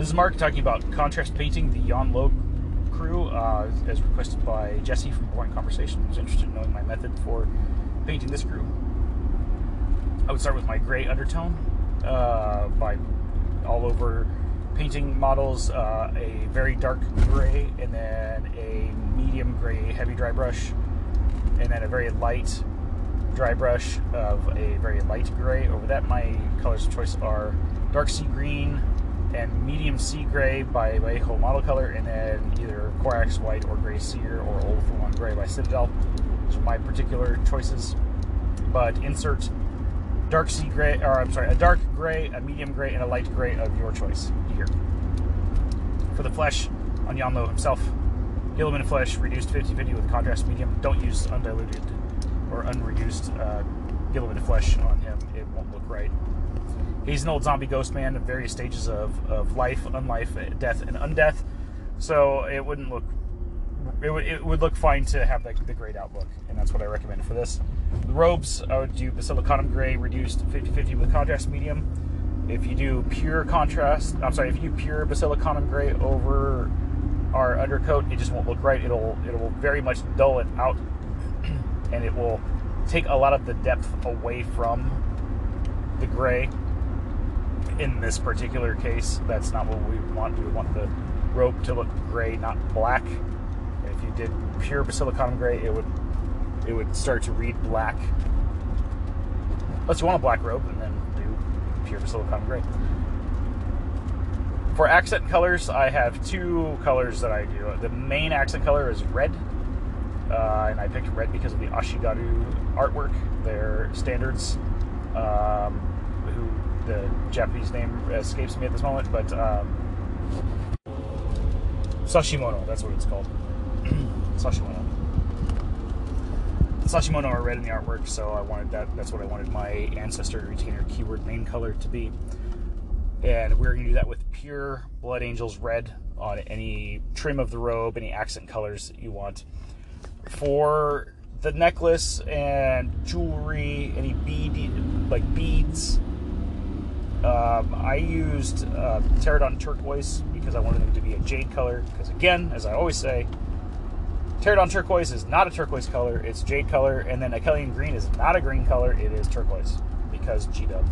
This is Mark talking about contrast painting the Yan Lo crew, uh, as requested by Jesse from Boring Conversation, who's interested in knowing my method for painting this crew. I would start with my gray undertone uh, by all over painting models, uh, a very dark gray, and then a medium gray heavy dry brush, and then a very light dry brush of a very light gray. Over that, my colors of choice are dark sea green and medium sea gray by Vallejo Model Color, and then either Corax White or Gray Seer or Ulthuan Gray by Citadel. Those are my particular choices. But insert dark sea gray, or I'm sorry, a dark gray, a medium gray, and a light gray of your choice here. For the flesh on Yan Lo himself, Guilliman flesh reduced 50 50 with contrast medium. Don't use undiluted or unreduced uh, Guilliman flesh on him, it won't look right. He's an old zombie ghost man at various stages of, of life, unlife, death, and undeath. So it wouldn't look, it would, it would look fine to have the, the grayed out look, and that's what I recommend for this. The robes, I would do Basilicanum Gray reduced 50 50 with contrast medium. If you do pure contrast, I'm sorry, if you do pure Basilicanum Gray over our undercoat, it just won't look right. It'll it will very much dull it out, and it will take a lot of the depth away from the gray in this particular case, that's not what we want. We want the rope to look gray, not black. If you did pure Basilicanum gray, it would it would start to read black. Unless you want a black robe, and then do pure Basilicanum gray. For accent colors, I have two colors that I do. The main accent color is red, uh, and I picked red because of the Ashigaru artwork, their standards. Um, the Japanese name escapes me at this moment, but um, Sashimono, that's what it's called. Sashimono. Sashimono are red in the artwork, so I wanted that. That's what I wanted my ancestor retainer keyword main color to be. And we're going to do that with pure Blood Angels red on any trim of the robe, any accent colors that you want. For the necklace and jewelry, any bead like beads, um, I used uh, Terradon turquoise because I wanted them to be a jade color. Because again, as I always say, Terradon turquoise is not a turquoise color; it's jade color. And then Akhelian green is not a green color; it is turquoise because G Dub.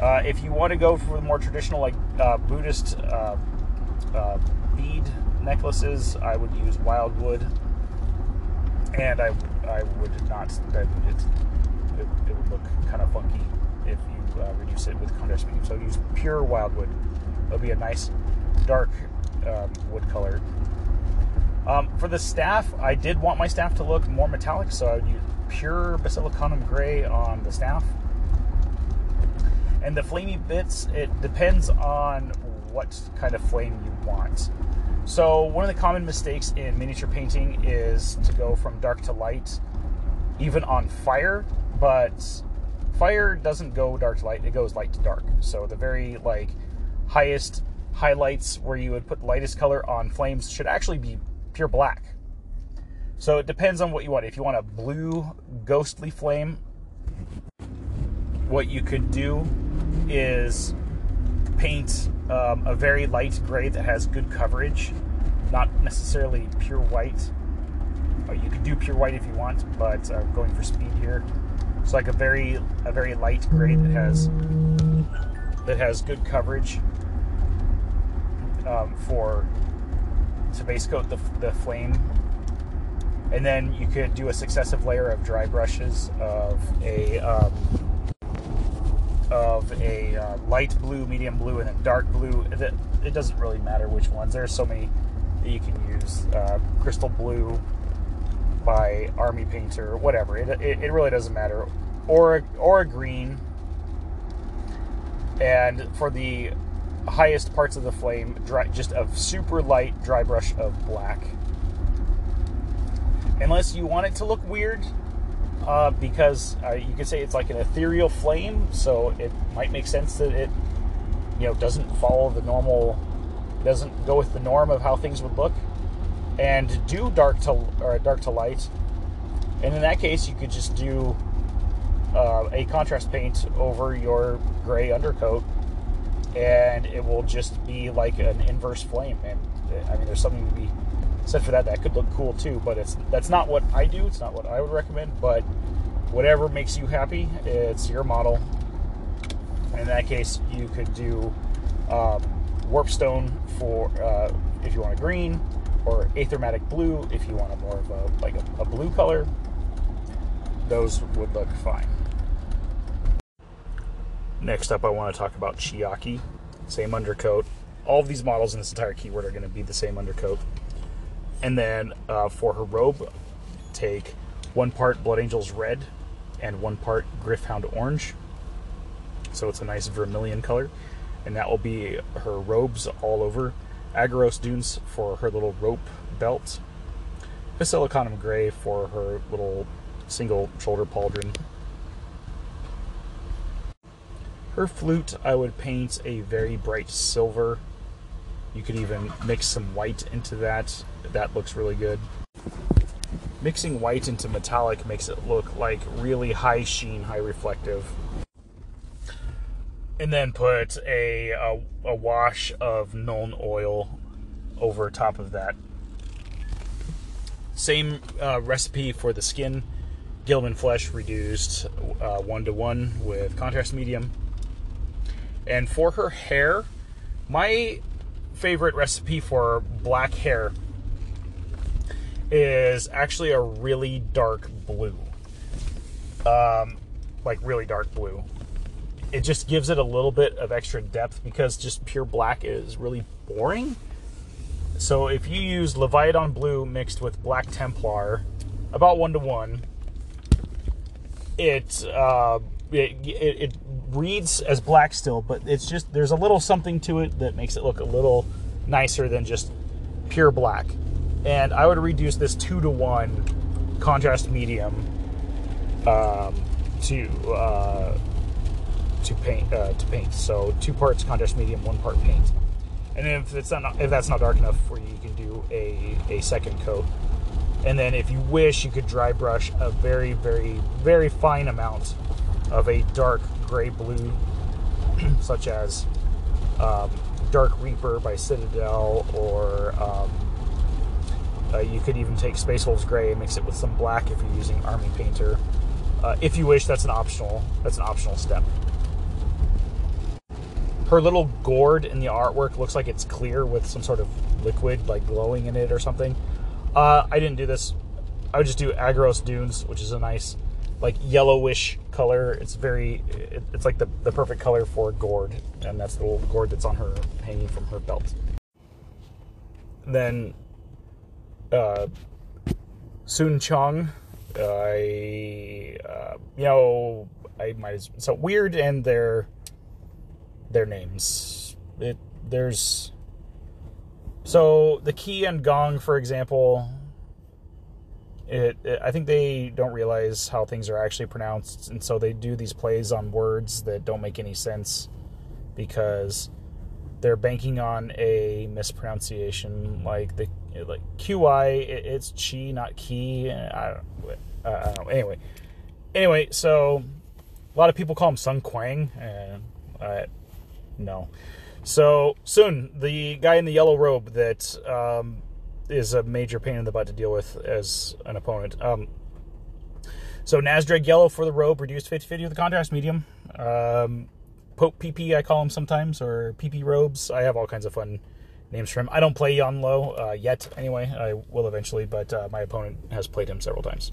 Uh, if you want to go for the more traditional, like uh, Buddhist uh, uh, bead necklaces, I would use wyldwood, and I I would not. It, it, it would look kind of funky uh, reduce it with contrast medium. So use pure wyldwood. It'll be a nice dark um, wood color. Um, for the staff, I did want my staff to look more metallic, so I would use pure Basilicanum gray on the staff. And the flamey bits, it depends on what kind of flame you want. So one of the common mistakes in miniature painting is to go from dark to light, even on fire, but fire doesn't go dark to light; it goes light to dark. So the very like highest highlights where you would put lightest color on flames should actually be pure black. So it depends on what you want. If you want a blue ghostly flame, what you could do is paint um, a very light gray that has good coverage, not necessarily pure white. Uh, you could do pure white if you want, but uh, going for speed here. It's like a very a very light gray that has that has good coverage um, for to base coat the, the flame. And then you could do a successive layer of dry brushes of a um, of a uh, light blue, medium blue, and then dark blue. It, it, doesn't really matter which ones. There are so many that you can use. Uh, crystal blue, by Army Painter, or whatever. It, it, it really doesn't matter. Or, or a green. And for the highest parts of the flame, dry, just a super light dry brush of black. Unless you want it to look weird, uh, because uh, you could say it's like an ethereal flame, so it might make sense that it, you know, doesn't follow the normal, doesn't go with the norm of how things would look and do dark to or dark to light. And in that case, you could just do uh, a contrast paint over your gray undercoat and it will just be like an inverse flame. And I mean, there's something to be said for that. That could look cool too, but it's that's not what I do. It's not what I would recommend. But whatever makes you happy, it's your model. In that case, you could do um, warpstone for uh, if you want a green, or aethermatic blue if you want a more of a like a, a blue color. Those would look fine. Next up, I want to talk about Chiaki. Same undercoat. All of these models in this entire keyword are going to be the same undercoat. And then uh, for her robe, take one part Blood Angels red and one part Gryph-hound orange. So it's a nice vermilion color. And that will be her robes all over. Aggaros Dunes for her little rope belt. Basilicanum Gray for her little single shoulder pauldron. Her flute, I would paint a very bright silver. You could even mix some white into that. That looks really good. Mixing white into metallic makes it look like really high sheen, high reflective. And then put a, a, a wash of Nuln Oil over top of that. Same uh, recipe for the skin. Guilliman flesh reduced uh, one to one with contrast medium. And for her hair, my favorite recipe for black hair is actually a really dark blue. Um, like really dark blue. It just gives it a little bit of extra depth because just pure black is really boring. So if you use Leviadon blue mixed with black Templar, about one to one, it, uh, it, it, it reads as black still, but it's just there's a little something to it that makes it look a little nicer than just pure black. And I would reduce this two to one contrast medium um, to uh, to paint uh, to paint. So two parts contrast medium, one part paint. And if it's not if that's not dark enough for you, you can do a a second coat. And then if you wish, you could dry brush a very very very fine amount of a dark gray blue, such as um, Dark Reaper by Citadel, or um, uh, you could even take Space Wolves Gray and mix it with some black if you're using Army Painter. Uh, if you wish, that's an optional. That's an optional step. Her little gourd in the artwork looks like it's clear with some sort of liquid, like glowing in it or something. Uh, I didn't do this. I would just do Aggaros Dunes, which is a nice like yellowish color. It's very, it, it's like the, the perfect color for a gourd, and that's the little gourd that's on her hanging from her belt. Then, uh, Sun Chong, I, uh, you know, I might as so weird and their their names. It there's so the key and gong, for example, it, it, I think they don't realize how things are actually pronounced, and so they do these plays on words that don't make any sense because they're banking on a mispronunciation, like the like QI. It, it's chi, not key. I don't, uh. Anyway, anyway, so a lot of people call him Sun Quang, and uh, no. So soon, the guy in the yellow robe that um, is a major pain in the butt to deal with as an opponent. Um, so Nazdreg Yellow for the robe, reduced 50-50 with the contrast medium. Um, Pope PP, I call him sometimes, or PP robes. I have all kinds of fun names for him. I don't play Yan Lo uh, yet, anyway. I will eventually, but uh, my opponent has played him several times.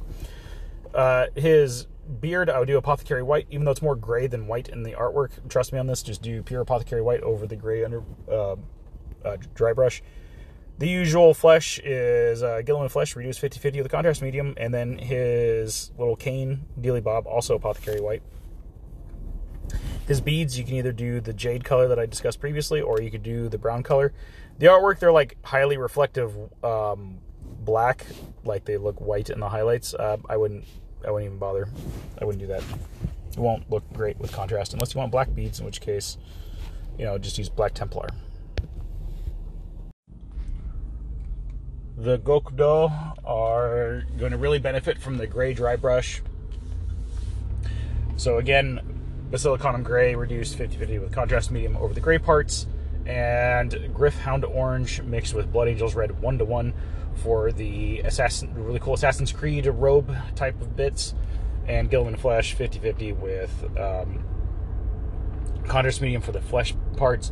Uh, his beard, I would do Apothecary White, even though it's more gray than white in the artwork. Trust me on this. Just do pure Apothecary White over the gray under uh, uh, dry brush. The usual flesh is uh, Guilliman flesh, reduced 50 50 with the contrast medium, and then his little cane, Dealy Bob, also apothecary white. His beads, you can either do the jade color that I discussed previously, or you could do the brown color. The artwork, they're like highly reflective um, black, like they look white in the highlights. Uh, I wouldn't, I wouldn't even bother. I wouldn't do that. It won't look great with contrast unless you want black beads, in which case, you know, just use black Templar. the Gokudo are going to really benefit from the gray dry brush. So again, Basilicanum Gray reduced 50-50 with contrast medium over the gray parts, and Gryph-hound Orange mixed with Blood Angels Red one to one for the assassin, really cool Assassin's Creed robe type of bits, and Guilliman Flesh 50-50 with um, contrast medium for the flesh parts,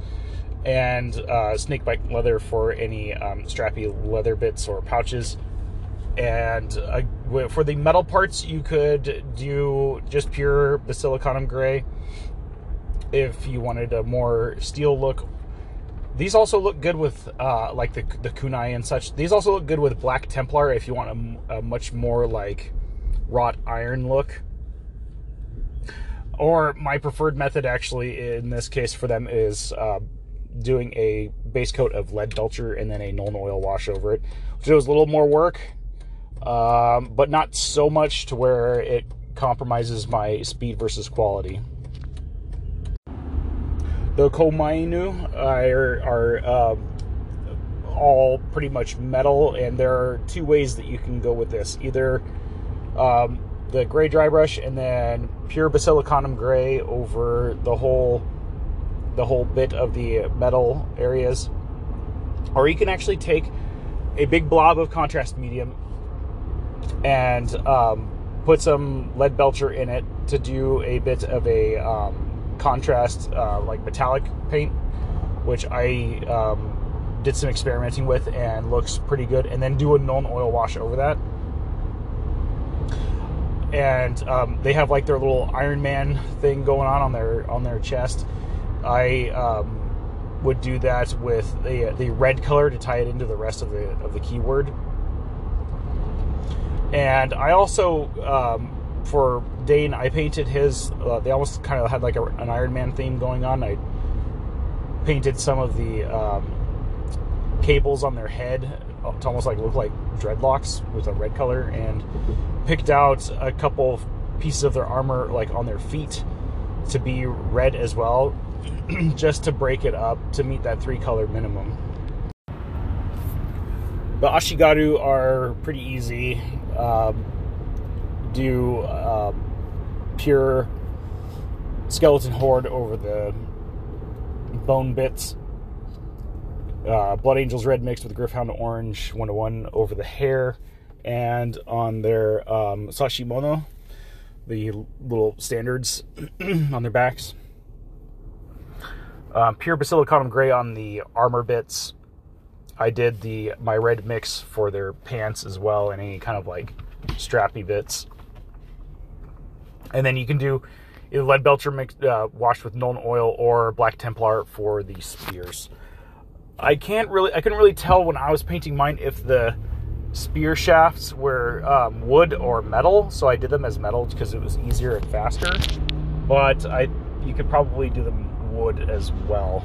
and uh, snakebite leather for any um, strappy leather bits or pouches. And uh, for the metal parts, you could do just pure Basilicanum Gray if you wanted a more steel look. These also look good with uh, like the the kunai and such. These also look good with Black Templar if you want a, a much more like wrought iron look. Or my preferred method, actually, in this case for them is uh, doing a base coat of lead belcher and then a Nuln Oil wash over it, which was a little more work, um, but not so much to where it compromises my speed versus quality. The Komainu are, are uh, all pretty much metal, and there are two ways that you can go with this. Either um, the gray dry brush and then pure basilicanum gray over the whole the whole bit of the metal areas. Or you can actually take a big blob of contrast medium and um, put some lead belcher in it to do a bit of a um, contrast, uh, like metallic paint, which I um, did some experimenting with and looks pretty good. And then do a Nuln Oil wash over that. And um, they have like their little Iron Man thing going on on their on their chest I um, would do that with the the red color to tie it into the rest of the of the keyword. And I also um, for Dane, I painted his. Uh, they almost kind of had like a, an Iron Man theme going on. I painted some of the um, cables on their head to almost like look like dreadlocks with a red color, and picked out a couple pieces of their armor like on their feet to be red as well just to break it up to meet that three color minimum. The Ashigaru are pretty easy. Um, do um, pure skeleton horde over the bone bits. Uh, Blood Angels red mixed with Gryph-hound orange one to one over the hair, and on their um, Sashimono, the little standards on their backs. Um, pure Basilicanum Gray on the armor bits. I did the my red mix for their pants as well, and any kind of like strappy bits. And then you can do either lead belcher mix, uh, washed with Nuln Oil or black Templar for the spears. I can't really, I couldn't really tell when I was painting mine if the spear shafts were um, wood or metal, so I did them as metal because it was easier and faster. But I, you could probably do them wood as well.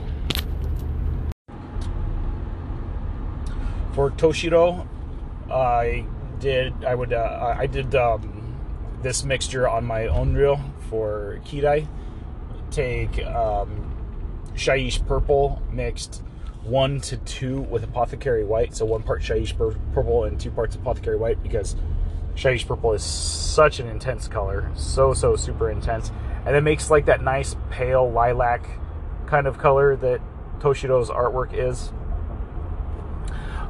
For Toshiro, I did I would uh, I did um, this mixture on my own reel for Kirai. Take um, Shyish purple mixed one to two with apothecary white, so one part Shyish purple and two parts apothecary white because Shyish purple is such an intense color, so so super intense, and it makes like that nice pale lilac kind of color that Toshiro's artwork is.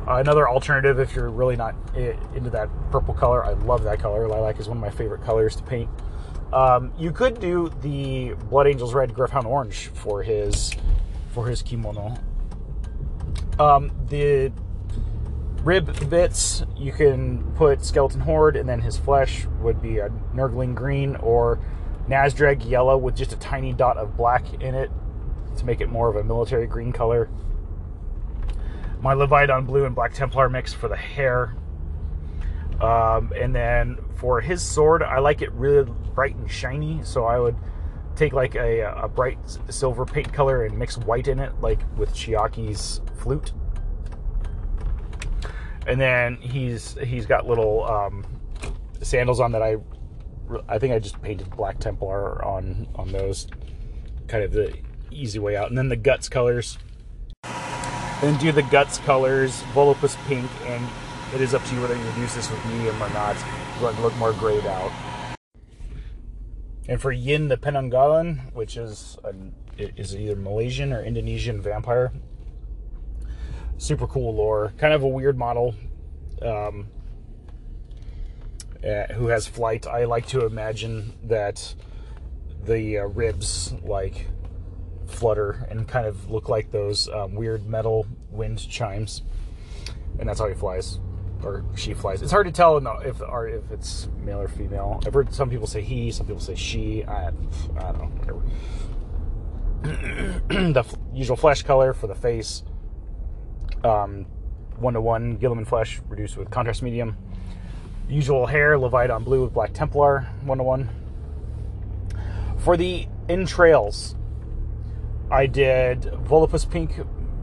Uh, another alternative, if you're really not into that purple color, I love that color. Lilac is one of my favorite colors to paint. Um, you could do the Blood Angels Red Gryph-hound Orange for his for his kimono. Um, the rib bits, you can put Skeleton Horde, and then his flesh would be a Nurgling Green or Nazdreg Yellow with just a tiny dot of black in it to make it more of a military green color. My Leviadon blue and black Templar mix for the hair. Um, and then for his sword, I like it really bright and shiny, so I would take like a, a bright silver paint color and mix white in it, like with Chiaki's flute. And then he's he's got little um, sandals on that I I think I just painted black Templar on on those, kind of the easy way out. And then the guts colors. Then do the guts colors, Volupus pink, and it is up to you whether you use this with medium or not. You want to look more grayed out. And for Yin the Penanggalan, which is a, is either Malaysian or Indonesian vampire, super cool lore. Kind of a weird model. Um, uh, who has flight? I like to imagine that the uh, ribs like flutter and kind of look like those um, weird metal wind chimes, and that's how he flies or she flies. It's hard to tell if or if it's male or female. I've heard some people say he, some people say she. I, I don't know, whatever. the usual flesh color for the face, one to one Guilliman flesh reduced with contrast medium. Usual hair Leviadon blue with black Templar one to one. For the entrails, I did Volupus pink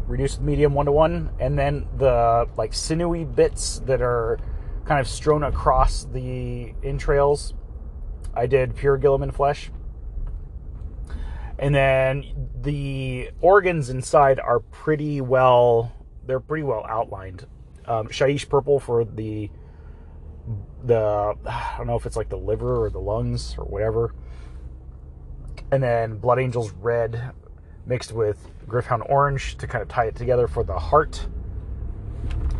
reduced medium one to one, and then the like sinewy bits that are kind of strewn across the entrails, I did pure Guilliman flesh. And then the organs inside are pretty well, they're pretty well outlined. Um, Shyish purple for the the I don't know if it's like the liver or the lungs or whatever. And then Blood Angels red mixed with Gryph-hound Orange to kind of tie it together for the heart.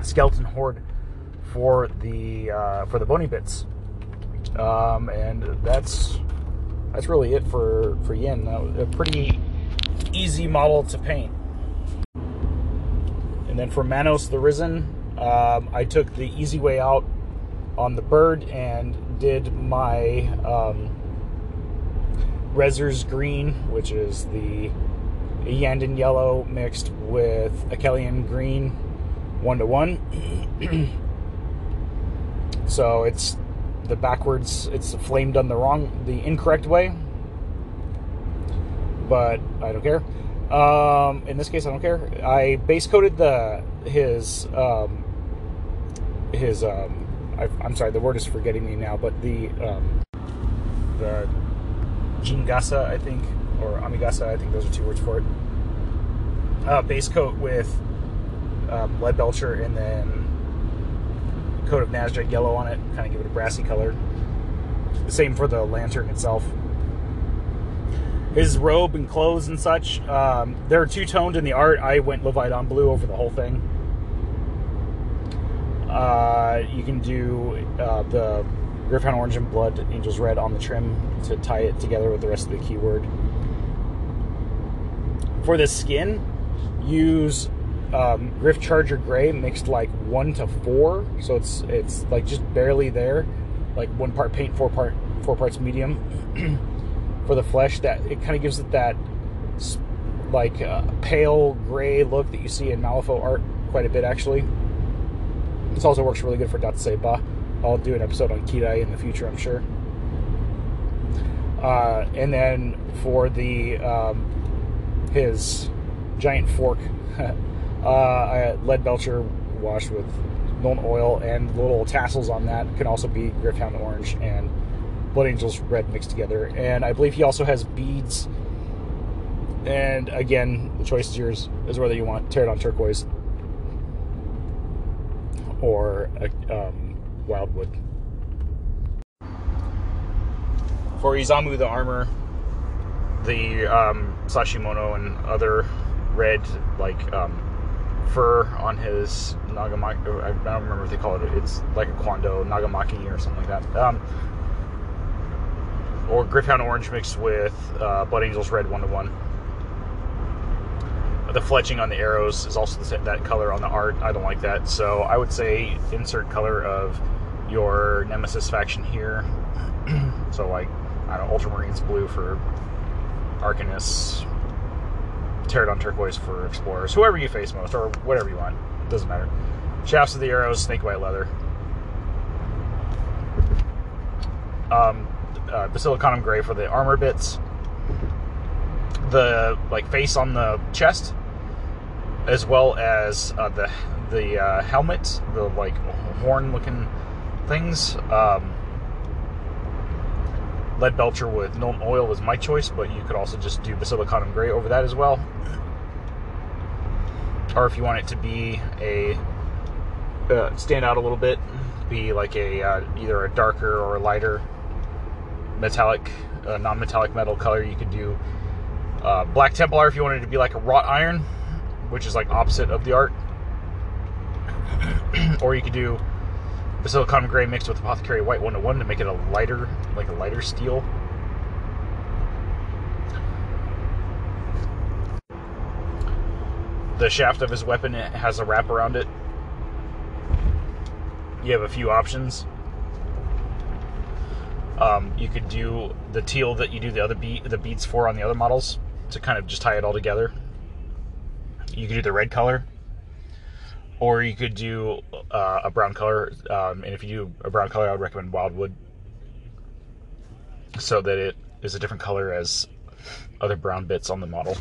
Skeleton Horde for the uh, for the bony bits, um, and that's that's really it for for Yin. a pretty easy model to paint. And then for Manos the Risen, um, I took the easy way out on the bird and did my um, Rezzer's Green, which is the Iyanden yellow mixed with Akhelian green, one to one. so it's the backwards. It's flamed done the wrong, the incorrect way. But I don't care. Um, in this case, I don't care. I base coated the his um, his um, I, am sorry, the word is forgetting me now, but the um, the Jingasa, I think, or Amigasa, I think those are two words for it. Uh, base coat with um, lead belcher and then coat of Nazarite yellow on it, kind of give it a brassy color. The same for the lantern itself. His robe and clothes and such, um, they're two toned in the art. I went Leviadon blue over the whole thing. Uh, you can do uh, the Gryph-hound Orange and Blood Angels Red on the trim to tie it together with the rest of the keyword. For the skin, use um, Gryph-charger Gray mixed like one to four, so it's it's like just barely there, like one part paint, four part four parts medium. for the flesh, that it kind of gives it that like uh, pale gray look that you see in Malifaux art quite a bit actually. This also works really good for Datsue Ba. I'll do an episode on Kirai in the future, I'm sure. Uh, and then for the um, his giant fork, uh, lead belcher washed with Nuln oil and little tassels on that can also be Gryph-hound orange and Blood Angels red mixed together. And I believe he also has beads. And again, the choice is yours, is whether you want Terradon turquoise or um, wyldwood. For Izamu the armor, the um, Sashimono and other red like um, fur on his Nagamaki. I don't remember what they call it. It's like a Quando Nagamaki or something like that. Um, or Gryph-hound Orange mixed with uh, Blood Angels Red one to one. The fletching on the arrows is also the, that color on the art. I don't like that. So I would say insert color of your Nemesis faction here. so like, I don't know, Ultramarines blue for Arcanists, Terradon turquoise for Explorers, whoever you face most, or whatever you want. Doesn't matter. Shafts of the arrows, snakebite leather. Um, uh, Basilicanum gray for the armor bits. The like face on the chest as well as uh, the the uh, helmet, the like horn looking things. Um, lead belcher with Nuln oil was my choice, but you could also just do Basilicanum gray over that as well. Or if you want it to be a uh, stand out a little bit, be like a uh, either a darker or a lighter metallic a non-metallic metal color. You could do uh, black Templar if you wanted to be like a wrought iron, which is like opposite of the art. or you could do the silicon gray mixed with apothecary white one to one to make it a lighter, like a lighter steel. The shaft of his weapon has a wrap around it. You have a few options. Um, you could do the teal that you do the other bead, the beads for on the other models to kind of just tie it all together. You could do the red color, or you could do uh, a brown color. Um, and if you do a brown color, I would recommend Wyldwood, so that it is a different color as other brown bits on the model.